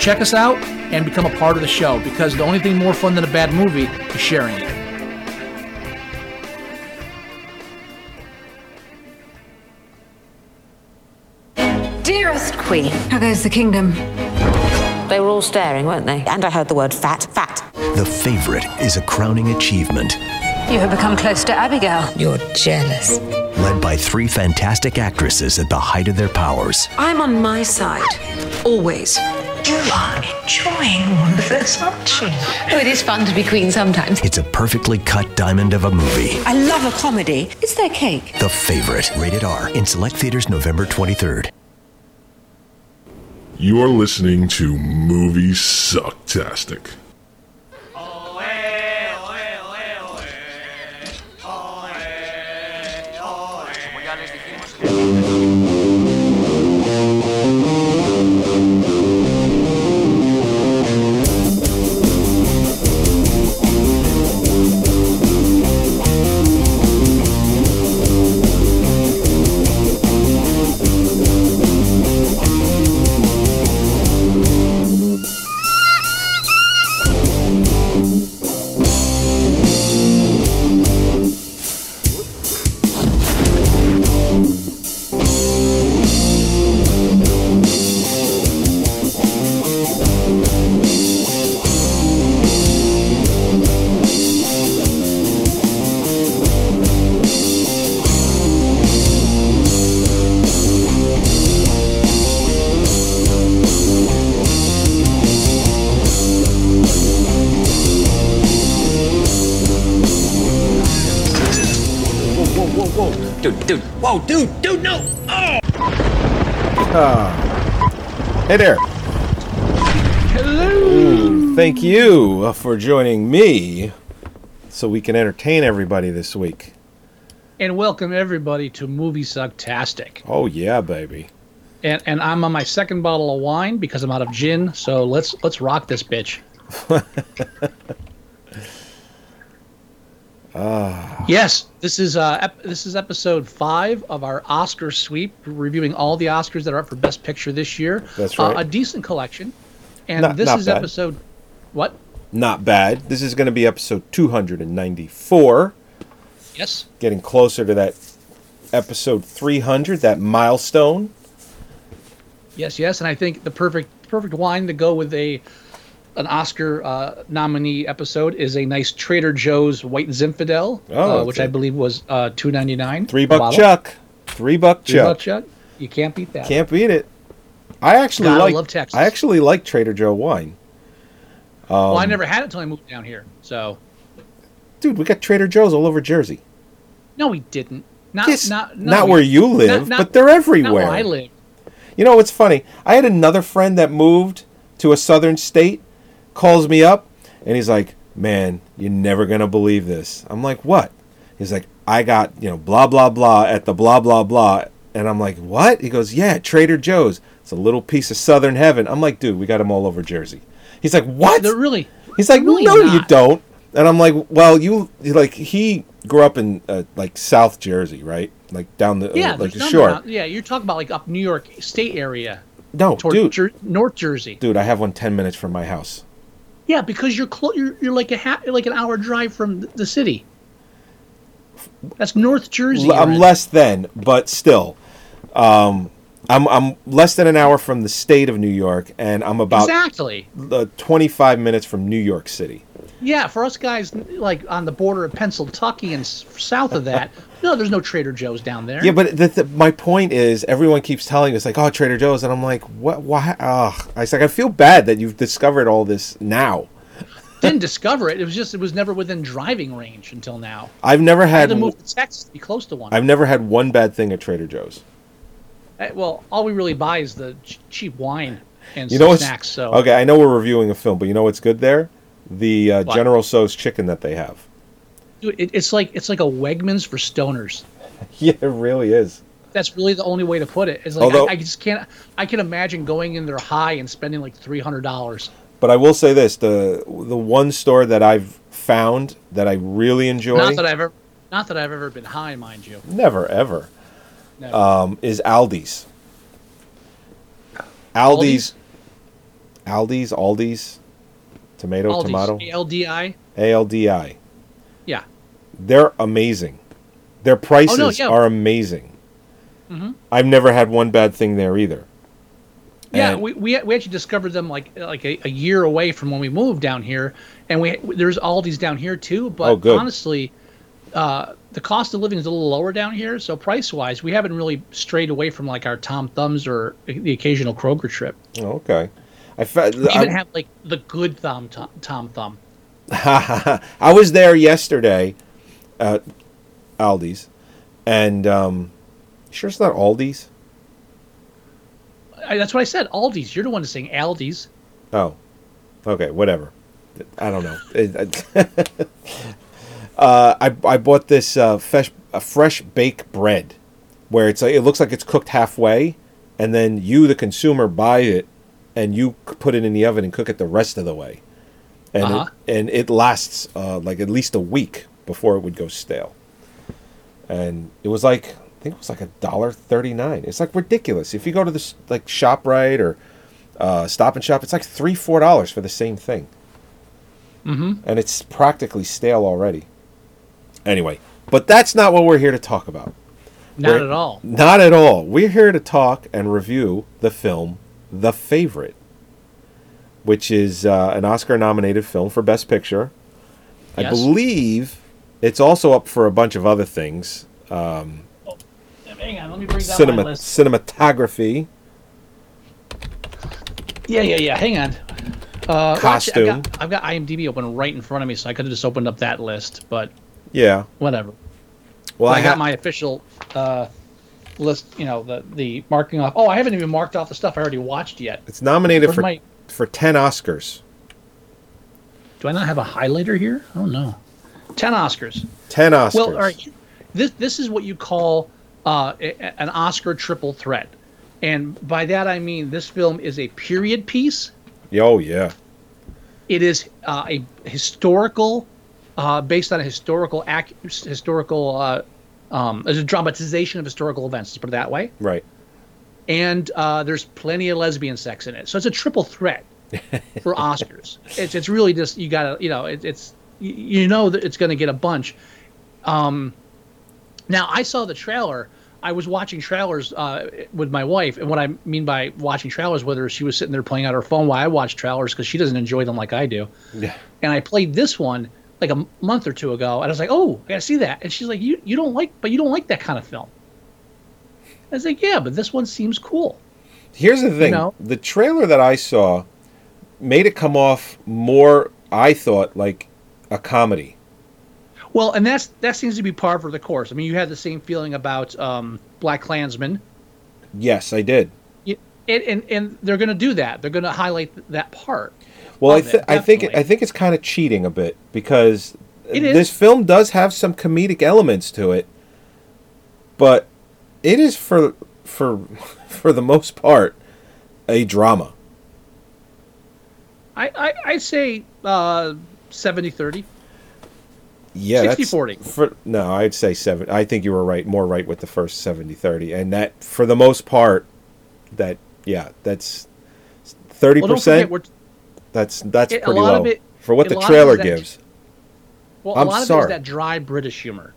Check us out and become a part of the show because the only thing more fun than a bad movie is sharing it. Dearest Queen, how goes the kingdom? They were all staring, weren't they? And I heard the word fat, fat. The favorite is a crowning achievement, You have become close to Abigail. You're jealous. led by three fantastic actresses at the height of their powers. I'm on my side. Always. You are enjoying all of this, aren't you? Oh, it is fun to be queen sometimes. It's a perfectly cut diamond of a movie. I love a comedy. Is there cake? The favorite, rated R, in select theaters November 23rd. You are listening to Movie Sucktastic. Whoa, dude, dude, no! Oh, hey there. Hello. Thank you uh, for joining me so we can entertain everybody this week. And welcome everybody to Movie Sucktastic. Oh yeah, baby. And and I'm on my second bottle of wine because I'm out of gin, so let's let's rock this bitch. Yes, this is uh ep- this is episode five of our Oscar sweep, reviewing all the Oscars that are up for Best Picture this year. That's Uh, right. a decent collection, and Not- this not is bad. episode what? Not bad. This is going to be episode 294, Yes, getting closer to that episode 300, that milestone. yes, yes, and I think the perfect perfect wine to go with a an Oscar uh, nominee episode is a nice Trader Joe's White Zinfandel, Oh, uh, which. I believe was uh, two ninety nine. Three buck chuck. Three buck Three buck chuck. chuck. You can't beat that. Can't beat it. I actually Gotta like love Texas. I actually like Trader Joe wine. well, Um, I never had it until I moved down here. So Dude, we got Trader Joe's all over Jersey. no, we didn't. Not Yes, not not, no, we- where you live, not- but they're Not everywhere. where I live. You know what's funny? I had another friend that moved to a southern state, calls me up, and he's like, "Man, you're never gonna believe this." I'm like, "What?" He's like, "I got you know blah blah blah at the blah blah blah," and I'm like, "What?" He goes, "Yeah, Trader Joe's. It's a little piece of southern heaven." I'm like, "Dude, we got them all over Jersey." He's like, "What?" They're really. He's like, really "No, you don't." And I'm like, "Well, you like he grew up in uh, like South Jersey, right? Like down the uh, Yeah, like the shore." Yeah, you're talking about like up New York State area, No, dude, Jer- North Jersey. dude, I have one 10 minutes from my house. Yeah, because you're you're, you're like a ha- like an hour drive from the city. That's North Jersey. I'm less than, but still, um, I'm I'm less than an hour from the state of New York, and I'm about exactly. uh, 25 minutes from New York City. Yeah, for us guys like on the border of Pennsylvania and south of that, no, there's no Trader Joe's down there. Yeah, but the, the, my point is, everyone keeps telling us like, "Oh, Trader Joe's," and I'm like, "What? Why?" Ugh. I was like, I feel bad that you've discovered all this now. didn't discover it. It was just it was never within driving range until now. I've never I had had to move to Texas to be close to one. I've never had one bad thing at Trader Joe's. Eh, well, all we really buy is the ch- cheap wine. and You know snacks. So okay? I know we're reviewing a film, but you know what's good there? The uh, General Tso's chicken that they have. Dude, it, it's like it's like a Wegmans for stoners. Yeah, it really is. That's really the only way to put it. It's like Although- I, I just can't. I can imagine going in there high and spending like three hundred dollars. But I will say this: the the one store that I've found that I really enjoy, Not that I've ever, not that I've ever been high, mind you. never ever, Never. um, is Aldi's. Aldi's, Aldi's, Aldi's, tomato, Aldi's, tomato, ALDI. A L D I. Yeah. They're amazing. Their prices Oh, yeah. are amazing. Mhm. I've never had one bad thing there either. Yeah, And- we, we, we actually discovered them like like a, a year away from when we moved down here, and we there's Aldi's down here too. But Oh, honestly, uh, the cost of living is a little lower down here, so price wise, we haven't really strayed away from like our Tom Thumbs or the occasional Kroger trip. Oh, okay. I, even I, have like the good Thumb Tom, Tom Thumb. I was there yesterday at Aldi's, and um, sure it's not Aldi's. I, that's what I said. Aldi's. You're the one saying Aldi's. Oh, okay, whatever. I don't know. I- uh, I I bought this uh, fresh a fresh baked bread, where it's like, it looks like it's cooked halfway, and then you the consumer buy it, and you put it in the oven and cook it the rest of the way, and Uh-huh. it, and it lasts uh, like at least a week before it would go stale, and it was like I think it was like a dollar thirty nine. It's like ridiculous. If you go to this like Shoprite or uh, Stop and Shop, it's like three four dollars for the same thing, Mm-hmm. and it's practically stale already. Anyway, but that's not what we're here to talk about. Not We're- at all. Not at all. We're here to talk and review the film The Favorite, which is uh, an Oscar-nominated film for Best Picture. I Yes. believe it's also up for a bunch of other things. Um, Hang on, let me bring down cinema, my list. cinematography, Yeah, yeah, yeah. Hang on. Uh, well, Costume. actually, I've, got, I've got IMDb open right in front of me, so I could have just opened up that list, but yeah. whatever. Well, I, I, got ha- my official uh, list. You know, the the marking off. Oh, I haven't even marked off the stuff I already watched yet. It's nominated Where's for my- for ten Oscars. Do I not have a highlighter here? Oh no, ten Oscars. Ten Oscars. Well, all right. This this is what you call uh, an Oscar triple threat, and by that I mean this film is a period piece. Oh yeah. It is uh, a historical, uh, based on a historical ac- historical. Um, there's a dramatization of historical events. Let's put it that way. Right. And uh, there's plenty of lesbian sex in it, so it's a triple threat for Oscars. It's it's really just you gotta you know it, it's you, you know that it's gonna get a bunch. Um, now I saw the trailer. I was watching trailers uh, with my wife, and what I mean by watching trailers, whether she was sitting there playing on her phone while I watched trailers because she doesn't enjoy them like I do. Yeah. And I played this one like a month or two ago, and I was like, "Oh, I gotta see that." And she's like, "You you don't like, but you don't like that kind of film." I was like, "Yeah, but this one seems cool." Here's the thing: know? the trailer that I saw made it come off more. I thought like a comedy. Well, and that's that seems to be par for the course. I mean, you had the same feeling about um, BlacKkKlansman, Yes, I did. And and, and they're going to do that. They're going to highlight that part. Well, I, th- it, I think. I think it's kind of cheating a bit because this film does have some comedic elements to it, but it is for for for the most part a drama. I I, I say uh, 70-30. Yeah, that's 60-40. For no, I'd say seven. I think you were right, more right with the first 70-30. and that for the most part, that yeah, that's thirty Well, That's that's it- pretty low it- for what the lot of it trailer that- gives. well, I'm a lot of it sorry. that dry British humor.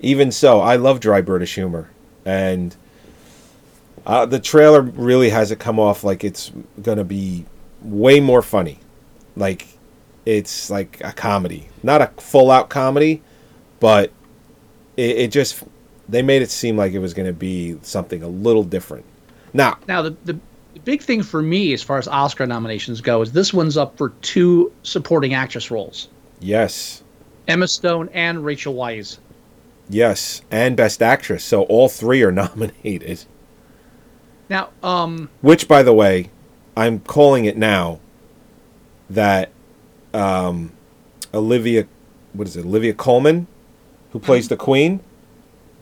Even so, I love dry British humor, and uh, the trailer really has it come off like it's gonna be way more funny, like it's like a comedy, not a full out comedy, but it, it just they made it seem like it was gonna be something a little different. Now, Now, the the big thing for me as far as Oscar nominations go is this one's up for two supporting actress roles: yes, Emma Stone and Rachel Weisz. yes, and Best Actress, so all three are nominated. Now, um, Which, by the way, I'm calling it now that um, Olivia, what is it? Olivia Colman, who plays the Queen.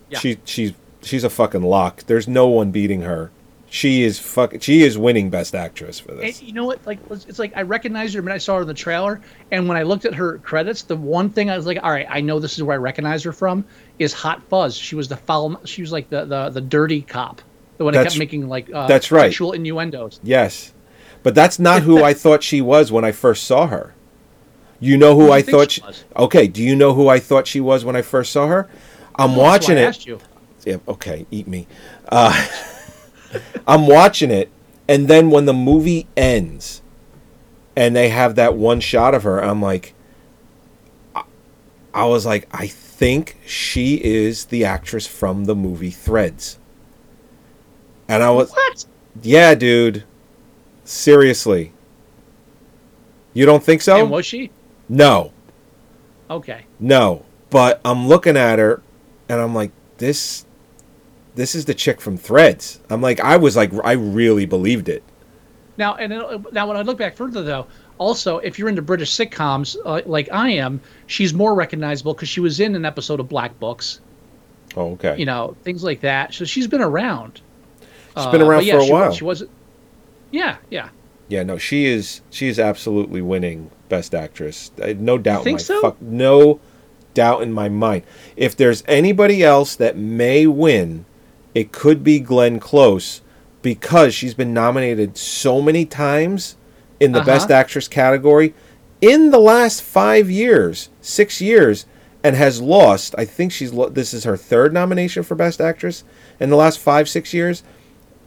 Yeah. She she's she's a fucking lock. There's no one beating her. She is fuck. She is winning Best Actress for And this. you know what? Like, it's like I recognized her when I saw her in the trailer, and when I looked at her credits, the one thing I was like, all right, I know this is where I recognize her from is Hot Fuzz. She was the foul. She was like the the, the dirty cop, the one that kept making like uh, that's right. sexual innuendos. Yes, but that's not who I thought she was when I first saw her. You know who Who I thought she was? Okay, do you know who I thought she was when I first saw her? I'm why watching I it. Yeah, okay, eat me. Uh, I'm watching it, and then when the movie ends, and they have that one shot of her, I'm like, I, I was like, I think she is the actress from the movie Threads. And I was, What? yeah, dude, seriously. You don't think so? And was she? no. Okay. No, but I'm looking at her and I'm like, this this is the chick from Threads. I'm like, I was like, I really believed it. Now, and it, now when I look back further, though, also if you're into British sitcoms uh, like I am, she's more recognizable because she was in an episode of Black Books. Oh, okay. You know, things like that. So she's been around. She's been Uh, around but yeah, for a she while. She wasn't. Yeah, yeah. yeah, no, she is she is absolutely winning Best Actress. I, no doubt. in think my so? fuck, no doubt in my mind. If there's anybody else that may win, it could be Glenn Close because she's been nominated so many times in the Uh-huh. Best Actress category in the last five years, six years, and has lost. I think she's lo- this is her third nomination for Best Actress in the last five six years,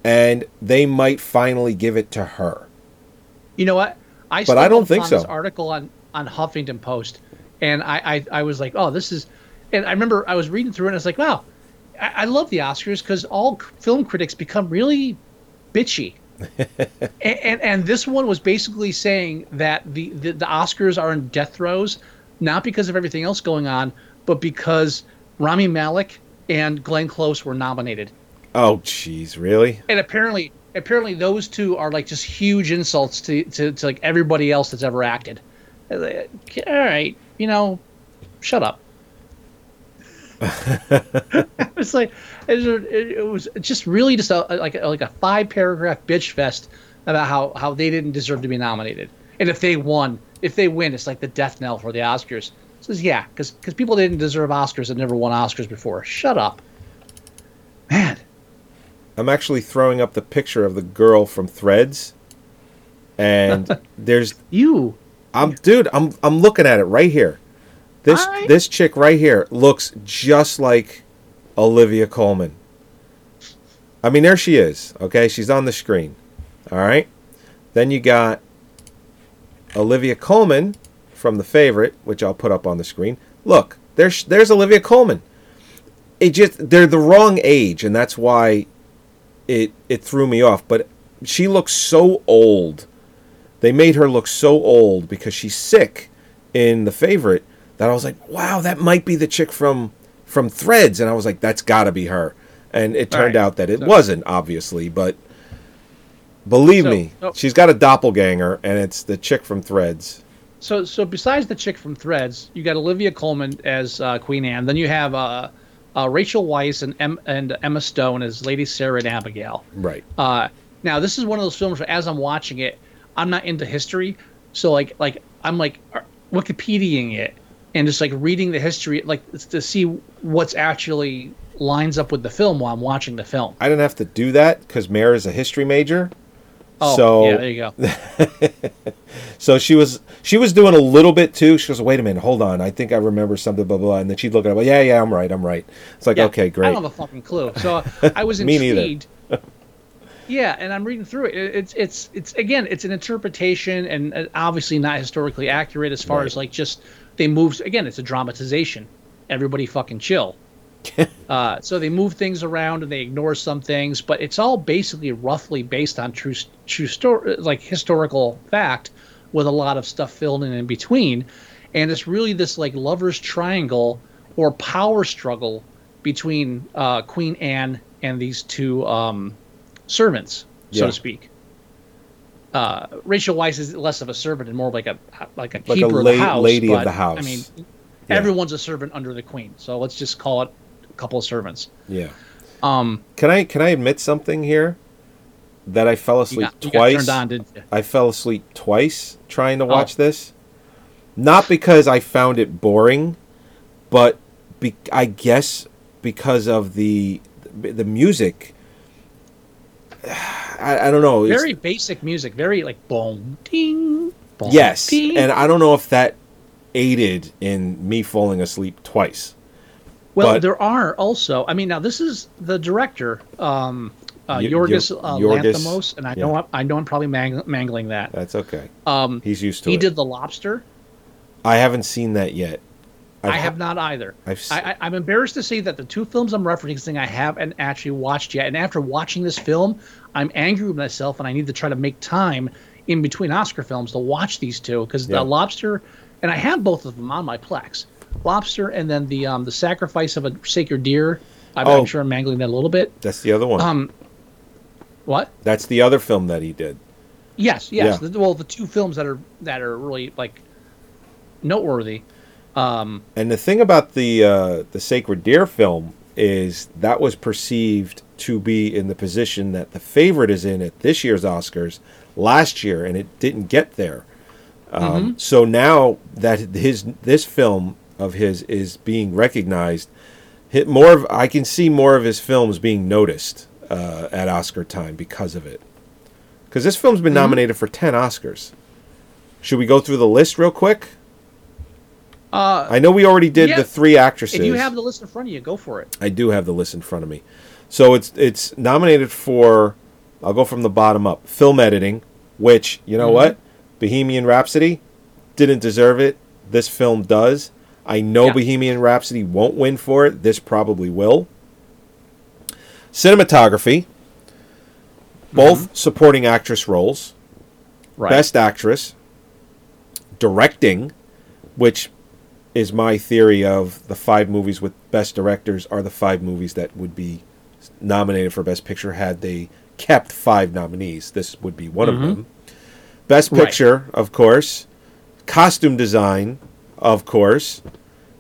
and they might finally give it to her. You know what? I But I don't think upon This so. article on on Huffington Post, and I, I I was like, oh, this is, and I remember I was reading through it, and I was like, wow, I, I love the Oscars because all film critics become really bitchy. and, and and this one was basically saying that the, the the Oscars are in death throes, not because of everything else going on, but because Rami Malek and Glenn Close were nominated Oh, jeez, really? and apparently apparently those two are like just huge insults to, to, to like everybody else that's ever acted Uh, all right you know shut up it, was- it, it was just really just a, like a, like a five paragraph bitch fest about how how they didn't deserve to be nominated. And if they won if they win it's like the death knell for the oscars. It says yeah because people didn't deserve oscars and never won oscars before. Shut up. Man. I'm actually throwing up the picture of the girl from Threads, and there's you. I'm dude, I'm I'm looking at it right here. This Alright. this chick right here looks just like Olivia Colman. I mean, there she is. Okay, she's on the screen. All right. Then you got Olivia Colman from The Favorite, which I'll put up on the screen. Look, there's there's Olivia Colman. It just they're the wrong age, and that's why it it threw me off. But she looks so old. They made her look so old because she's sick in The Favorite that I was like, wow, that might be the chick from from Threads, and I was like, that's got to be her. And it turned Alright, out that it so- wasn't, obviously, but believe So- me, so- she's got a doppelganger, and it's the chick from Threads. So, so besides the chick from Threads, you got Olivia Colman as uh, Queen Anne. Then you have uh, uh, Rachel Weisz and em- and Emma Stone as Lady Sarah and Abigail. Right. Uh, now, this is one of those films where, as I'm watching it, I'm not into history, so like, like I'm like Wikipediaing it and just like reading the history, like to see what's actually lines up with the film while I'm watching the film. I didn't have to do that because Mare is a history major. Oh, so yeah, there you go. So she was she was doing a little bit too. She goes, "Wait a minute, hold on. I think I remember something." Blah blah. blah. And then she'd look at it. Yeah, yeah, I'm right. I'm right. It's like Yeah, okay, great. I don't have a fucking clue. So I was intrigued. yeah, and I'm reading through it. It- It's it's it's again, it's an interpretation and uh, obviously not historically accurate as far Right. as like just they moved. Again, it's a dramatization. Everybody fucking chill. uh, so they move things around and they ignore some things, but it's all basically roughly based on true true story, like historical fact, with a lot of stuff filled in in between, and it's really this like lovers triangle or power struggle between uh, Queen Anne and these two um, servants, so Yeah. to speak. Uh, Rachel Weisz is less of a servant and more like a like a a keeper of la- the house. lady of the house. I mean, Yeah. everyone's a servant under the queen, so let's just call it a couple of servants. Yeah. Um, Can I can I admit something here? That I fell you asleep got, you got twice. turned on, you? I fell asleep twice trying to watch Oh. this. Not because I found it boring, but be- I guess because of the the music. I, I don't know. it's- Very basic music, very like boom, ding, boom, yes, ding. and I don't know if that aided in me falling asleep twice. Well, But- there are also. I mean, now this is the director, um, uh, Y- Yorgos uh, Yorgos, Lanthimos, and I yeah. know I'm, I know I'm probably mang- mangling that. That's okay. Um, He's used to he it. did The Lobster. I haven't seen that yet. I I've- not either. I've I, I, I'm embarrassed to say that the two films I'm referencing I haven't actually watched yet. And after watching this film, I'm angry with myself, and I need to try to make time in between Oscar films to watch these two because Yeah. The Lobster, and I have both of them on my Plex. Lobster, and then the um, the Sacrifice of a Sacred Deer. I'm, Oh. I'm sure I'm mangling that a little bit. That's the other one. Um, what? That's the other film that he did. Yes, yes. Yeah. Well, the two films that are that are really like noteworthy. Um, And the thing about the uh, the Sacred Deer film is that was perceived to be in the position that the favorite is in at this year's Oscars last year, and it didn't get there. Um, So now that his this film of his is being recognized, hit more of I can see more of his films being noticed uh, at Oscar time because of it. Because this film's been nominated for ten Oscars. Should we go through the list real quick? Uh, I know we already did Yeah. the three actresses. if you have the list in front of you, go for it. I do have the list in front of me. So it's it's nominated for I'll go from the bottom up. Film editing, which, you know what? Bohemian Rhapsody didn't deserve it. This film does. I know Yeah. Bohemian Rhapsody won't win for it. This probably will. Cinematography. Both supporting actress roles. Right. Best actress. Directing, which is my theory of the five movies with best directors are the five movies that would be nominated for best picture had they kept five nominees. This would be one of them. Best Right. picture, of course. Costume design, of course.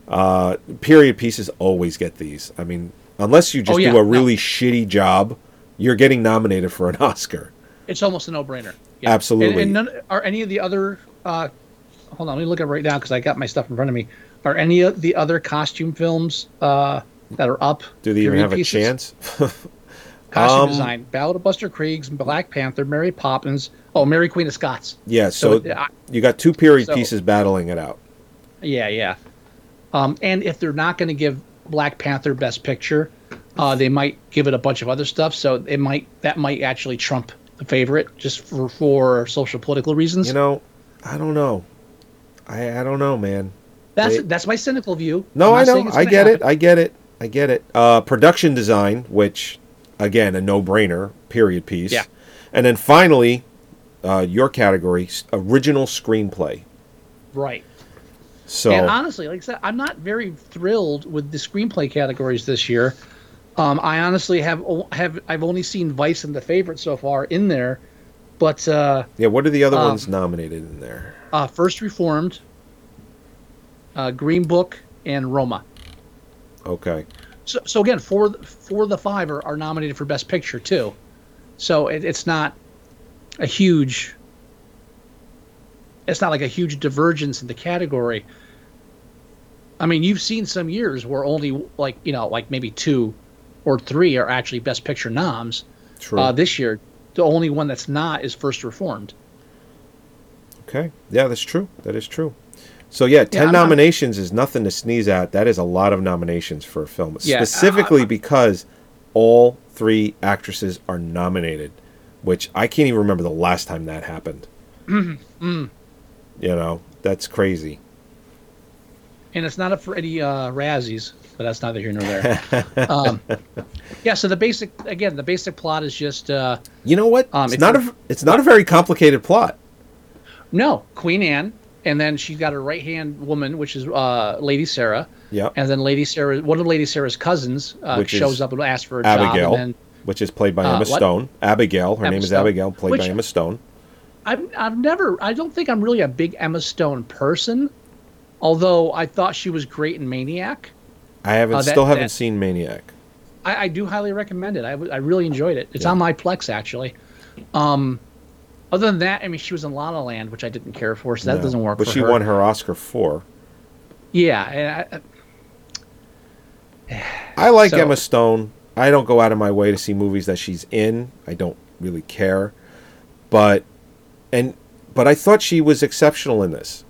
Uh, period pieces always get these. I mean, unless you just Oh, yeah, do a no. really shitty job, you're getting nominated for an Oscar. It's almost a no-brainer. Absolutely. And, and none, are any of the other? Uh, hold on, let me look at it right now because I got my stuff in front of me. Are any of the other costume films uh, that are up? Do they even have a chance? Costume Um, design: Ballad of Buster Scruggs, Black Panther, Mary Poppins. Oh, Mary Queen of Scots. Yeah, so, So, I- you got two period so- pieces battling it out. Yeah, yeah. Um, and if they're not going to give Black Panther Best Picture, uh, they might give it a bunch of other stuff. So it might that might actually trump the favorite just for for social political reasons. You know, I don't know. I I don't know, man. that's that's my cynical view. No, I know. I get it. I get it. I get it. Uh, production design, which again a no-brainer, period piece. Yeah. And then finally, uh, your category, original screenplay. right. So And honestly, like I said, I'm not very thrilled with the screenplay categories this year. Um, I honestly have have I've only seen Vice and the Favorite so far in there, but uh, yeah, what are the other um, ones nominated in there? Uh, First Reformed, uh, Green Book, and Roma. Okay. So, so again, four four of the five are, are nominated for Best Picture too. So it, it's not a huge. It's not like a huge divergence in the category. I mean, you've seen some years where only like you know like maybe two or three are actually Best Picture noms. True. Uh, this year, the only one that's not is First Reformed. Okay. Yeah, that's true. That is true. So yeah, 10 I'm not- nominations is nothing to sneeze at. That is a lot of nominations for a film, Yeah, specifically because all three actresses are nominated, which I can't even remember the last time that happened. Mm-hmm. You know, that's crazy. and it's not up for any uh, Razzies, but that's neither here nor there. um, yeah, so the basic again, the basic plot is just uh, You know what? Um, it's not a it's not a very complicated plot. No Queen Anne, and then she's got her right hand woman, which is uh, Lady Sarah, Yeah. and then Lady Sarah, one of Lady Sarah's cousins, uh, Which shows up and asks for a Abigail, job, then which is played by Uh, Emma? Stone. Abigail, her Emma name is Abigail, played Which- by Emma Stone. I've I've never. I don't think I'm really a big Emma Stone person. Although I thought she was great in Maniac. I haven't Uh, that- still haven't that- seen Maniac. I, I do highly recommend it. I, I really enjoyed it. It's on my Plex actually. Um, other than that, I mean, she was in La La Land, which I didn't care for, so that No, doesn't work. But she her. won her Oscar for. Yeah, and I, I like So- Emma Stone. I don't go out of my way to see movies that she's in. I don't really care. But and but I thought she was exceptional in this.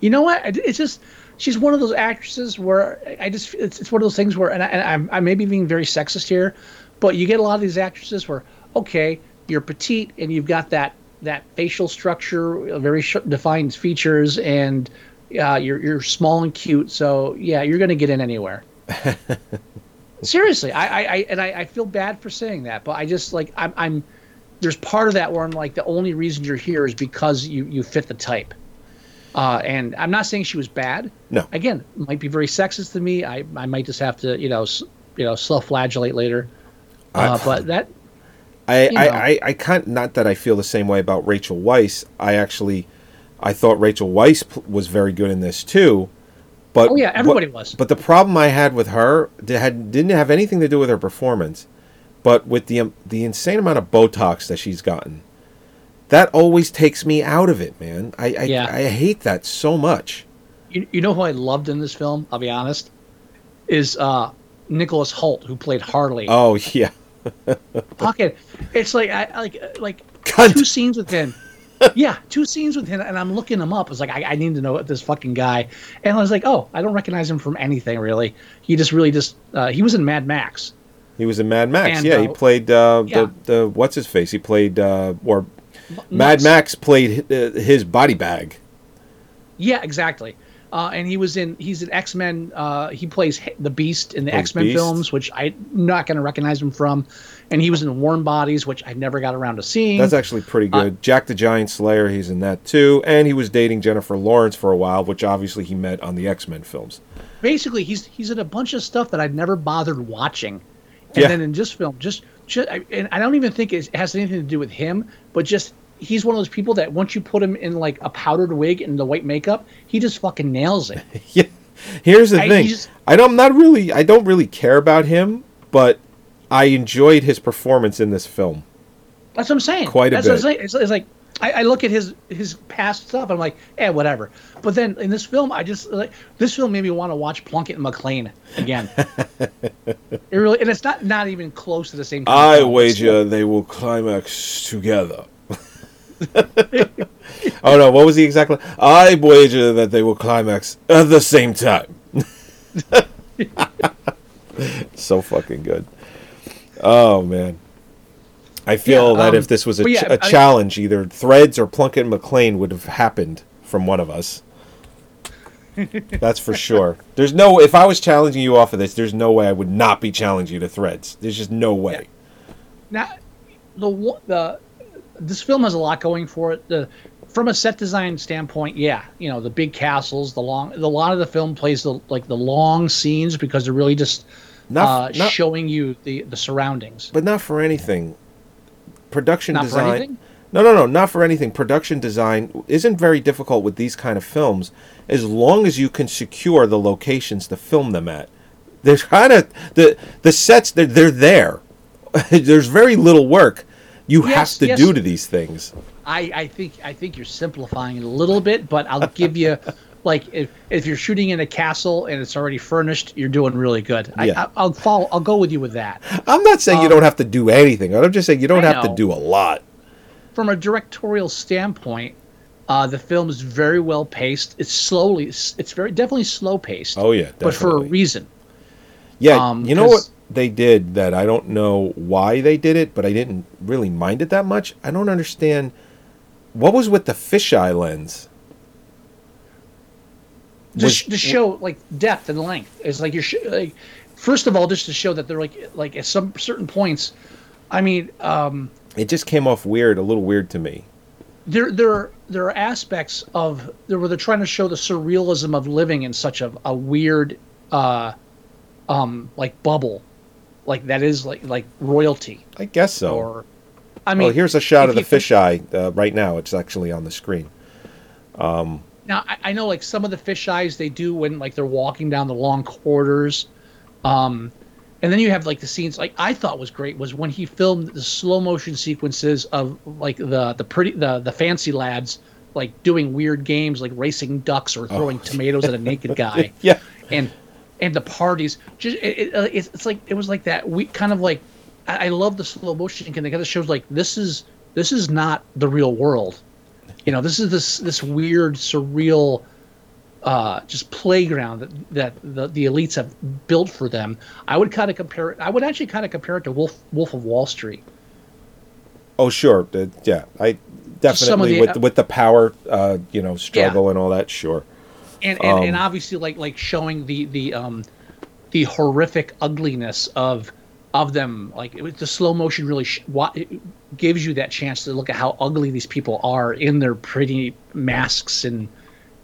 you know what? It's just she's one of those actresses where I just it's, it's one of those things where, and, I, and I'm I may be being very sexist here, but you get a lot of these actresses where okay, you're petite and you've got that that facial structure, very sh- defined features, and uh, you're you're small and cute, so yeah, you're gonna get in anywhere. Seriously, I, I, I and I, I feel bad for saying that, but I just like I'm I'm there's part of that where I'm like the only reason you're here is because you you fit the type. Uh, and I'm not saying she was bad. No. Again, might be very sexist to me. I, I might just have to you know s- you know self-flagellate later. Uh, but that I, You I, know. I, I can't not that I feel the same way about Rachel Weisz. I actually I thought Rachel Weisz was very good in this too. But Oh, yeah, what- everybody was. But the problem I had with her had didn't have anything to do with her performance, but with the um, the insane amount of Botox that she's gotten. That always takes me out of it, man. I I, Yeah. I hate that so much. you, you know who I loved in this film. I'll be honest, is uh, Nicholas Hoult who played Harley. Oh yeah, Fucking, it's like I like like Cunt. two scenes with him. yeah, two scenes with him, and I'm looking him up. It's like I, I need to know this fucking guy, and I was like, oh, I don't recognize him from anything really. He just really just uh, he was in Mad Max. he was in Mad Max. And, yeah, he uh, played uh, yeah. the the what's his face. He played uh, or Mad Max played uh, his body bag. Yeah, exactly. Uh, and he was in he's an X Men. Uh, he plays the Beast in the X Men films, which I'm not going to recognize him from. And he was in Warm Bodies, which I never got around to seeing. That's actually pretty Uh, good. Jack the Giant Slayer, he's in that too, and he was dating Jennifer Lawrence for a while, which obviously he met on the X Men films. basically he's he's in a bunch of stuff that I'd never bothered watching, and Yeah. then in this film, just, just and I don't even think it has anything to do with him, but just he's one of those people that once you put him in like a powdered wig and the white makeup, he just fucking nails it. Yeah. Here's the I- thing. he's- I don't, I'm not really. I don't really care about him, but I enjoyed his performance in this film. That's what I'm saying. Quite a That's What bit. saying. It's, it's like I, I look at his his past stuff. I'm like, eh, whatever. But then in this film, I just like this film made me want to watch Plunkett and Macleane again. it really, and it's not not even close to the same. I wager they will climax together. oh no! What was the exact? line? I wager that they will climax at the same time. so fucking good. Oh man. I feel Yeah, that um, if this was a, but ch- a I- challenge, either Threads or Plunkett Macleane would have happened from one of us. That's for sure. There's no. If I was challenging you off of this, there's no way I would not be challenging you to Threads. There's just no way. now the the this film has a lot going for it. The from a set design standpoint, yeah, you know the big castles, the long, the, a lot of the film plays the like the long scenes because they're really just Not, uh, not showing you the the surroundings. but not for anything. Production Not for design. anything? No, no, no, not for anything. Production design isn't very difficult with these kind of films, as long as you can secure the locations to film them at. There's kind of the the sets. They're they're there. There's very little work you Yes, have to yes. do to these things. I, I think I think you're simplifying it a little bit, but I'll give you like if, if you're shooting in a castle and it's already furnished, you're doing really good. Yeah. I, I, I'll follow. I'll go with you with that. I'm not saying you don't have to do anything. I'm just saying you don't Um, I have to do a lot. From a directorial standpoint, uh, the film is very well paced. It's slowly. It's, it's very definitely slow paced. Oh, yeah, but for a reason. Yeah, Um, you know what they did that I don't know why they did it, but I didn't really mind it that much. I don't understand what was with the fisheye lens. Just to show like depth and length. It's like you're sh- like first of all just to show that they're like like at some certain points. I mean, um, It just came off weird, a little weird to me. there there there are aspects of there where they're trying to show the surrealism of living in such a, a weird uh um like bubble like that is like like royalty I guess so. or I mean, well, here's a shot of the fisheye uh, right now. It's actually on the screen. Now I, I know like some of the fisheyes they do when like they're walking down the long corridors, um, and then you have like the scenes like I thought was great was when he filmed the slow motion sequences of like the the pretty the the fancy lads like doing weird games like racing ducks or throwing tomatoes at a naked guy. Oh. Yeah. and and the parties just it, it, uh, it's, it's like it was like that we kind of like I, I love the slow motion because it kind of shows like this is this is not the real world you know this is this this weird surreal uh just playground that that the, the elites have built for them i would kind of compare it i would actually kind of compare it to wolf wolf of wall street Oh, sure. Uh, yeah, I definitely the- with with the power, uh, you know, struggle and all that. Sure. And and, Um, and obviously like like showing the the um the horrific ugliness of of them like it was the slow motion really sh- it gives you that chance to look at how ugly these people are in their pretty masks and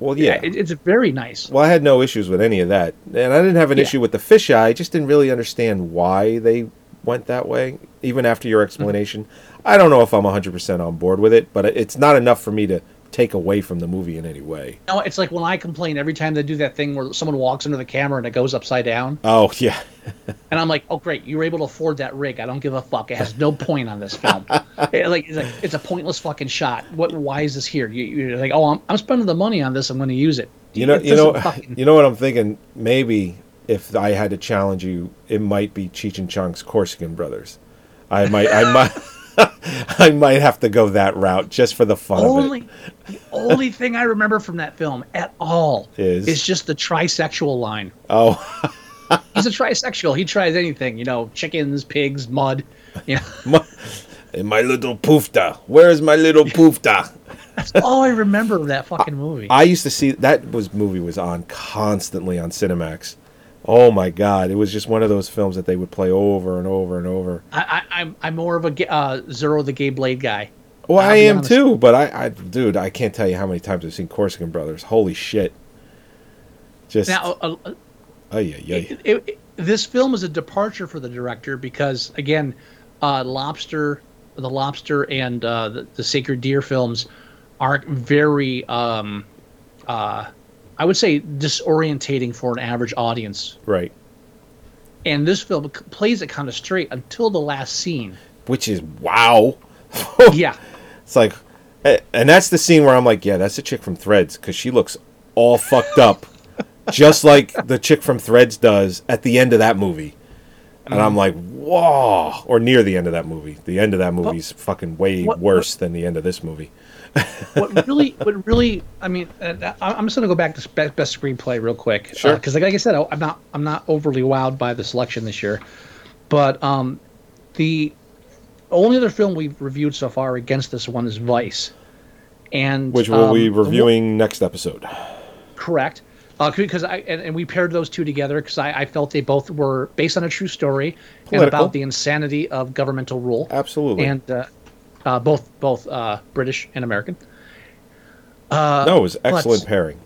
Well, yeah. it, it's very nice well, I had no issues with any of that, and I didn't have an Yeah. issue with the fisheye. I just didn't really understand why they went that way. Even after your explanation, I don't know if I'm 100 percent on board with it, but it's not enough for me to take away from the movie in any way. No, it's like when I complain every time they do that thing where someone walks into the camera and it goes upside down, Oh yeah, and I'm like, "Oh, great, you were able to afford that rig. I don't give a fuck. It has no point on this film. It- like, it's like it's a pointless fucking shot. What? Why is this here? You, you're like, oh, I'm, I'm spending the money on this. I'm going to use it. you know, It you know, fucking- you know what I'm thinking? Maybe if I had to challenge you, it might be Cheech and Chong's Corsican Brothers. I might, I might, I might have to go that route just for the fun of it. only the only thing I remember from that film at all Is? is just the trisexual line. Oh, He's a trisexual. He tries anything. You know, chickens, pigs, mud. You know, my, my little poofta. Where is my little poofta? that's all I remember of that fucking movie. I used to see that was movie was on constantly on Cinemax. Oh my god, it was just one of those films that they would play over and over and over. I, I, I'm I'm more of a uh, Zorro the Gay Blade guy. Well, I'll I am honest. too, but I, I, dude, I can't tell you how many times I've seen Corsican Brothers. Holy shit! Just, Now, uh, uh, oh yeah, yeah. it, it, it- this film is a departure for the director because again, uh, Lobster, the Lobster, and uh, the, the Sacred Deer films are very, um, uh, I would say, disorientating for an average audience. Right. And this film plays it kind of straight until the last scene. Which is wow. yeah, It's like, and that's the scene where I'm like, yeah, that's a chick from Threads because she looks all fucked up, just like the chick from Threads does at the end of that movie. And Mm. I'm like, whoa, or near the end of that movie. The end of that movie's fucking way what- worse than the end of this movie. What really, what really, I mean, uh, I'm just gonna go back to spe- best screenplay real quick, Sure. Because like, I said, I- I'm not, I'm not overly wowed by the selection this year, but um, the only other film we've reviewed so far against this one is Vice, and Which we'll um, be reviewing next episode. correct. Uh, because I and, and we paired those two together because I, I felt they both were based on a true story and about the insanity of governmental rule. Absolutely. and uh, uh, both both uh, British and American. no, it was excellent pairing.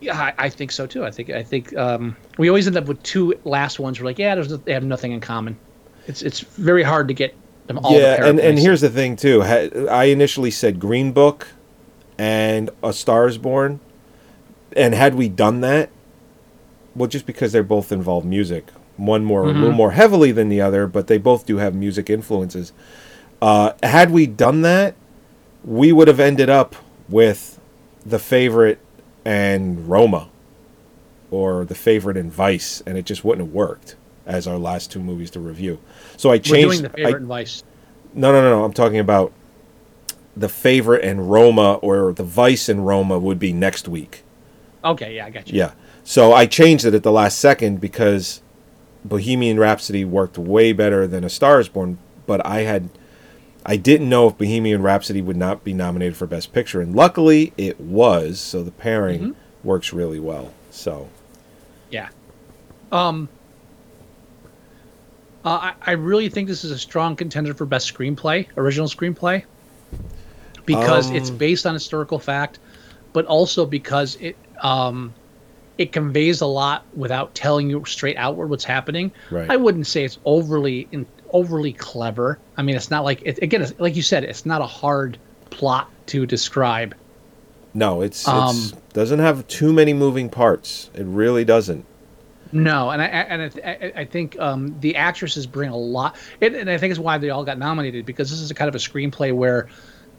Yeah, I, I think so too. I think I think um, we always end up with two last ones. We're like, yeah, there's, they have nothing in common. It's it's very hard to get them all. to yeah, and, and here's the thing too. I initially said Green Book and A Star Is Born, and had we done that, well, just because they're both involved music, one more a Mm-hmm. little more heavily than the other, but they both do have music influences. Uh, had we done that, we would have ended up with the favorite and Roma, or the favorite and Vice, and it just wouldn't have worked as our last two movies to review. So I changed. we're doing the favorite I- advice. no, no, no, no. I'm talking about the favorite and Roma, or the Vice and Roma would be next week. Okay, yeah, I got you. Yeah. So I changed it at the last second because Bohemian Rhapsody worked way better than A Star Is Born, but I had. I didn't know if Bohemian Rhapsody would not be nominated for Best Picture, and luckily it was. So the pairing Mm-hmm. works really well. So Yeah. Um. Uh, I, I really think this is a strong contender for best screenplay, original screenplay, because it's Um. based on historical fact, but also because it um, it conveys a lot without telling you straight outward what's happening. Right. I wouldn't say it's overly in, overly clever. I mean, it's not like it, again, it's, like you said, it's not a hard plot to describe. No, it's, it's Um, doesn't have too many moving parts. It really doesn't. No, and I and I, I, I think um, the actresses bring a lot, it, and I think it's why they all got nominated because this is a kind of a screenplay where,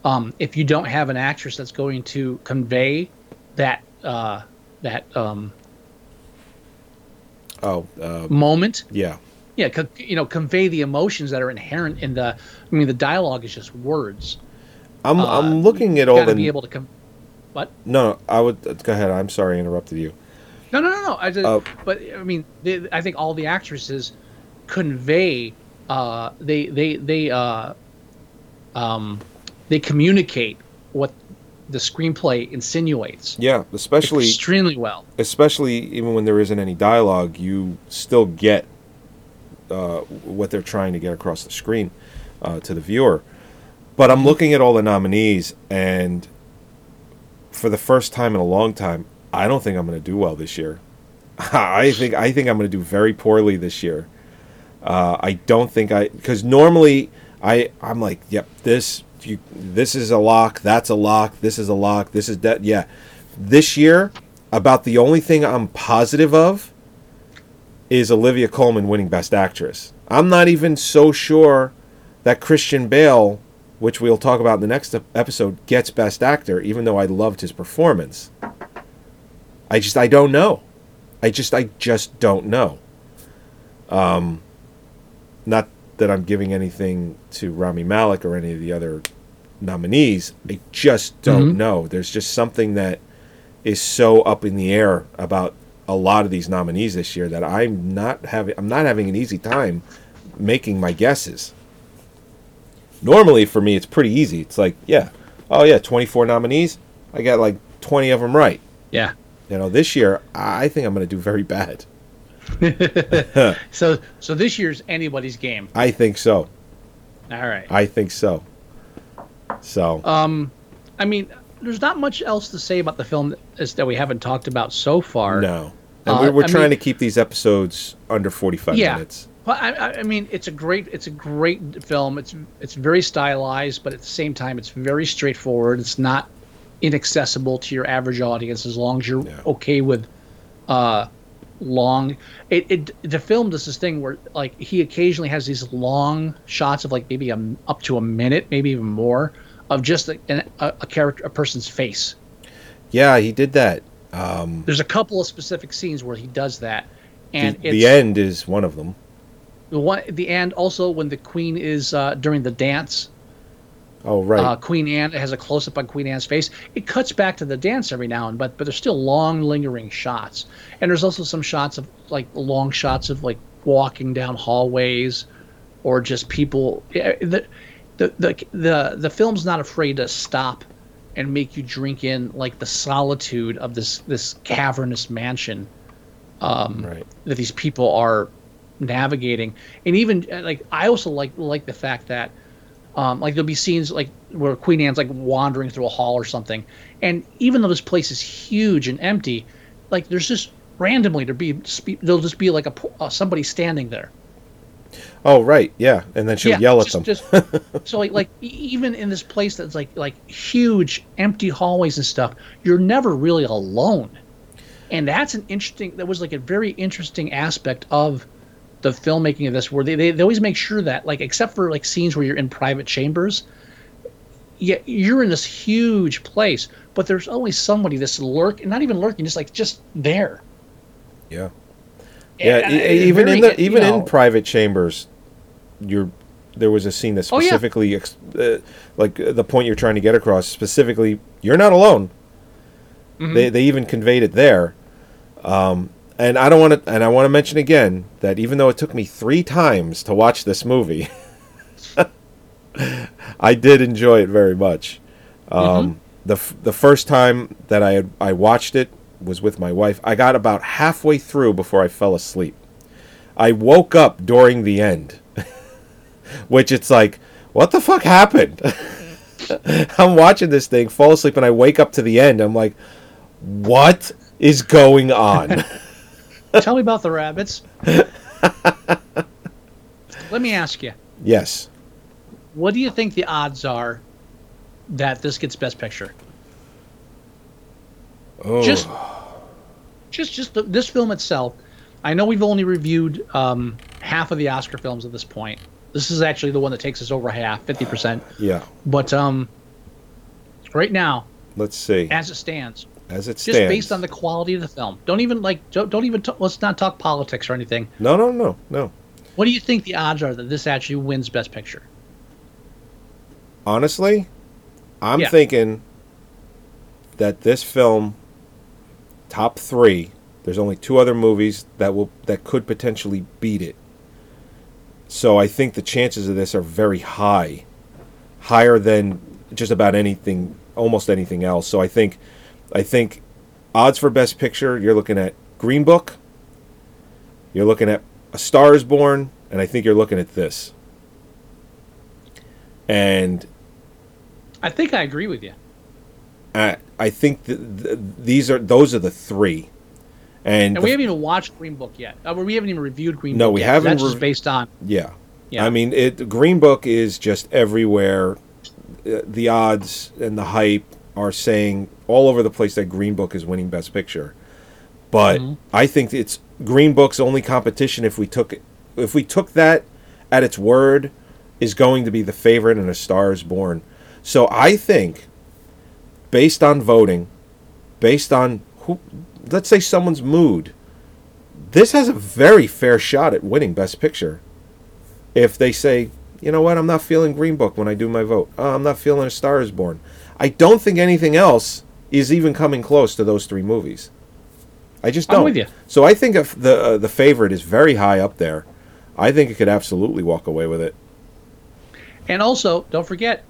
um, if you don't have an actress that's going to convey that uh, that um, Oh, uh, moment, yeah. Yeah, co- you know, convey the emotions that are inherent in the. I mean, the dialogue is just words. I'm Uh, I'm looking at all the. be able to come. What? no, no, I would go ahead. I'm sorry, I interrupted you. No, no, no, no. I just, Oh. but I mean, they, I think all the actresses convey. Uh, they they they uh, um, they communicate what the screenplay insinuates Yeah, especially extremely well. especially even when there isn't any dialogue, you still get uh, what they're trying to get across the screen uh, to the viewer. But I'm looking at all the nominees, and for the first time in a long time, I don't think I'm going to do well this year. I think I think I'm going to do very poorly this year. Uh, I don't think I because normally I I'm like, yep, this you, this is a lock, that's a lock, this is a lock, this is that. Yeah, this year about the only thing I'm positive of is Olivia Colman winning Best Actress. I'm not even so sure that Christian Bale, which we'll talk about in the next episode, gets Best Actor, even though I loved his performance. I just I don't know. I just I just don't know. Um, not that I'm giving anything to Rami Malek or any of the other nominees. I just don't know. There's just something that is so up in the air about a lot of these nominees this year that I'm not having I'm not having an easy time making my guesses. Normally for me it's pretty easy. It's like, yeah. Oh yeah, 24 nominees. I got like 20 of them right. Yeah. You know, this year I think I'm going to do very bad. So so this year's anybody's game. I think so. All right. I think so. So, Um, I mean, there's not much else to say about the film that, is, that we haven't talked about so far. no. And Uh, we're, we're I trying mean- to keep these episodes under 45 Yeah. minutes. Well, I, I- I mean, it's a great, it's a great film. It's it's very stylized, but at the same time, it's very straightforward. It's not inaccessible to your average audience as long as you're Yeah. okay with uh, long. It, it the film does this thing where like he occasionally has these long shots of like maybe a, up to a minute, maybe even more, of just a, a, a character, a person's face. Yeah, he did that. There's a couple of specific scenes where he does that, and the, it's, the end is one of them. The one, the end also when the queen is uh, during the dance. Oh, right. Uh, queen Anne has a close up on Queen Anne's face. It cuts back to the dance every now and but but there's still long lingering shots, and there's also some shots of like long shots of like walking down hallways, or just people. yeah, The the the the, the film's not afraid to stop and make you drink in like the solitude of this this cavernous mansion right. that these people are navigating. And even uh, like i also like like the fact that um like there'll be scenes like where queen anne's like wandering through a hall or something. And even though this place is huge and empty like there's just randomly there'll be there'll just be like a uh, somebody standing there Oh, right. Yeah. And then she'll yell at just, them. just so like like even in this place that's like like huge empty hallways and stuff, you're never really alone, and that's an interesting. That was like a very interesting aspect of the filmmaking of this, where they, they, they always make sure that like except for like scenes where you're in private chambers, yeah, you're in this huge place, but there's always somebody that's lurking, not even lurking, just like just there. yeah. Yeah. And- e- uh, and even in very, the you even know- in private chambers, you're there was a scene that Oh, yeah. specifically ex- uh, like uh, the point you're trying to get across specifically you're not alone Mm-hmm. they, they even conveyed it there um, and i don't want to and i want to mention again that even though it took me three times to watch this movie i did enjoy it very much um, Mm-hmm. the, f- the first time that I, had, I watched it was with my wife i got about halfway through before i fell asleep i woke up during the end which it's like, what the fuck happened? I'm watching this thing, fall asleep, and I wake up to the end. I'm like, what is going on? Tell me about the rabbits. Let let me ask you, Yes. what do you think the odds are that this gets Best Picture? Oh. Just, just, just the, this film itself. I know we've only reviewed um, half of the Oscar films at this point. This is actually the one that takes us over half, fifty percent. yeah. But um, right now, Let's see. as it stands, As it stands. just based on the quality of the film, don't even like, don't, don't even, t- let's not talk politics or anything. No, no, no, no. What do you think the odds are that this actually wins Best Picture? Honestly, I'm Yeah. thinking that this film, top three, there's only two other movies that will that could potentially beat it. So I think the chances of this are very high, higher than just about anything, almost anything else. So I think, I think, odds for Best Picture, you're looking at Green Book. You're looking at A Star Is Born, and I think you're looking at this. And I think I agree with you. I, I think th- th- these are those are the three, and, And the- we haven't even watched Green Book yet. Uh, we haven't even reviewed Green No, Book we yet. haven't That's just rev- based on. yeah. Yeah. I mean, it Green Book is just everywhere. Uh, The odds and the hype are saying all over the place that Green Book is winning Best Picture, but Mm-hmm. I think it's Green Book's only competition. If we took if we took that at its word, is going to be the favorite in A Star Is Born. So I think, based on voting, based on who, let's say someone's mood, this has a very fair shot at winning Best Picture. If they say, you know what, I'm not feeling Green Book when I do my vote. Oh, I'm not feeling A Star Is Born. I don't think anything else is even coming close to those three movies. I just I'm don't. with you. So I think if the uh, the favorite is very high up there. I think it could absolutely walk away with it. And also, don't forget,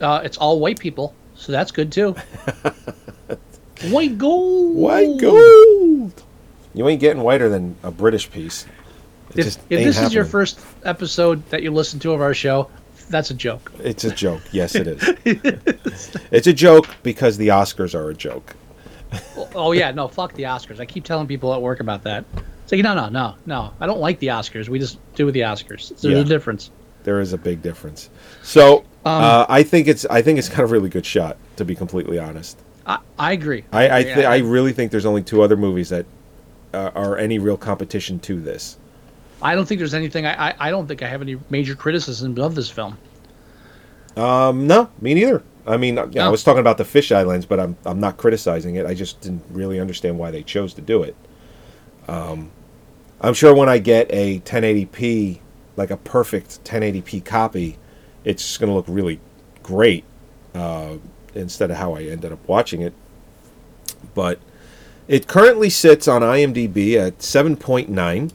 uh, it's all white people, so that's good too. white gold. White gold. You ain't getting whiter than a British piece. It If, just if this is your first episode that you listen to of our show, that's a joke. It's a joke. Yes, it is. it's a joke because the Oscars are a joke. Oh yeah, no, fuck the Oscars. I keep telling people at work about that. It's like no, no, no, no. I don't like the Oscars. We just do with the Oscars. There's Yeah. a difference. There is a big difference. So Um, uh, I think it's I think it's got a really good shot. To be completely honest, I, I agree. I I, agree. th- I really think there's only two other movies that uh, are any real competition to this. I don't think there's anything. I, I, I don't think I have any major criticisms of this film. Um, no, me neither. I mean, yeah, I was talking about the fisheye lens, but I'm I'm not criticizing it. I just didn't really understand why they chose to do it. Um, I'm sure when I get a 1080p, like a perfect 1080p copy, it's going to look really great uh, instead of how I ended up watching it. But it currently sits on IMDb at 7.9.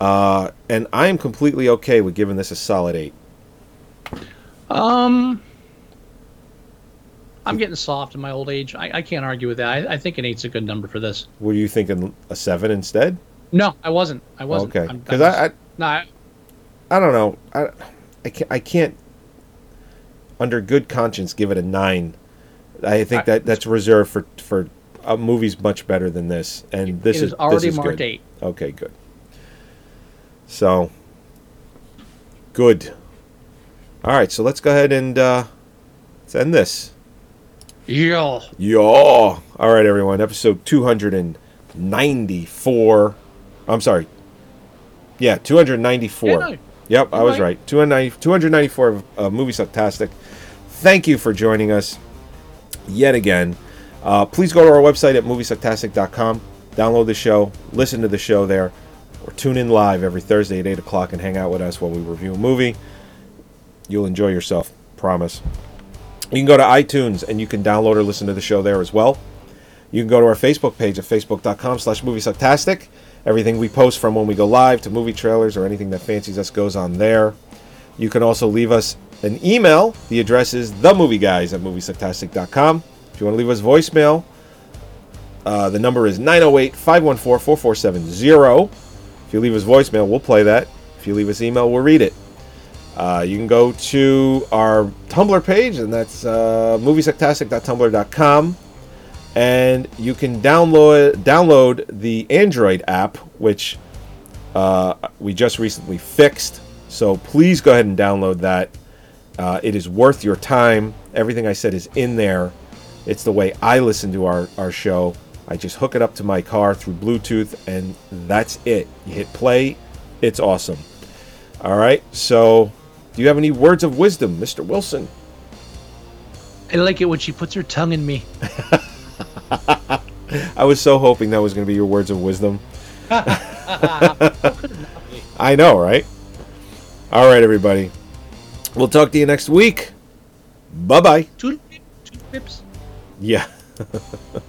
Uh, and I am completely okay with giving this a solid 8. Um, I'm getting soft in my old age. I, I can't argue with that. I, I think an eight's a good number for this. Were you thinking a 7 instead? No, I wasn't. I wasn't. Okay. Because I, I, no, I, I don't know. I, I, can't, I can't, under good conscience, give it a 9. I think I- that that's reserved for, for uh, movies much better than this. And this is already this is marked good. eight. Okay, good. So, good. All right, so let's go ahead and uh, let's end this. Yeah. Yeah. All right, everyone. Episode 294. I'm sorry. Yeah, 294. Yeah, no, yep, I was right. right. 290, 294 of uh, Movie Sucktastic. Thank you for joining us yet again. Uh, please go to our website at moviesucktastic.com. Download the show, listen to the show there, or tune in live every Thursday at 8 o'clock and hang out with us while we review a movie. You'll enjoy yourself, promise. You can go to iTunes and you can download or listen to the show there as well. You can go to our Facebook page at facebook.com slash moviesucktastic. Everything we post from when we go live to movie trailers or anything that fancies us goes on there. You can also leave us an email. The address is themovieguys at moviesucktastic.com. If you want to leave us voicemail, uh, the number is 908 514 4470. If you leave us voicemail, we'll play that. If you leave us email, we'll read it. Uh, you can go to our Tumblr page, and that's uh, moviesucktastic.tumblr.com. And you can download download the Android app, which uh, we just recently fixed. So please go ahead and download that. Uh, it is worth your time. Everything I said is in there. It's the way I listen to our, our show. I just hook it up to my car through Bluetooth, and that's it. You hit play, it's awesome. All right. So, do you have any words of wisdom, Mr. Wilson? I like it when she puts her tongue in me. I was so hoping that was going to be your words of wisdom. I know, right? All right, everybody. We'll talk to you next week. Bye bye. Two, pips. Yeah.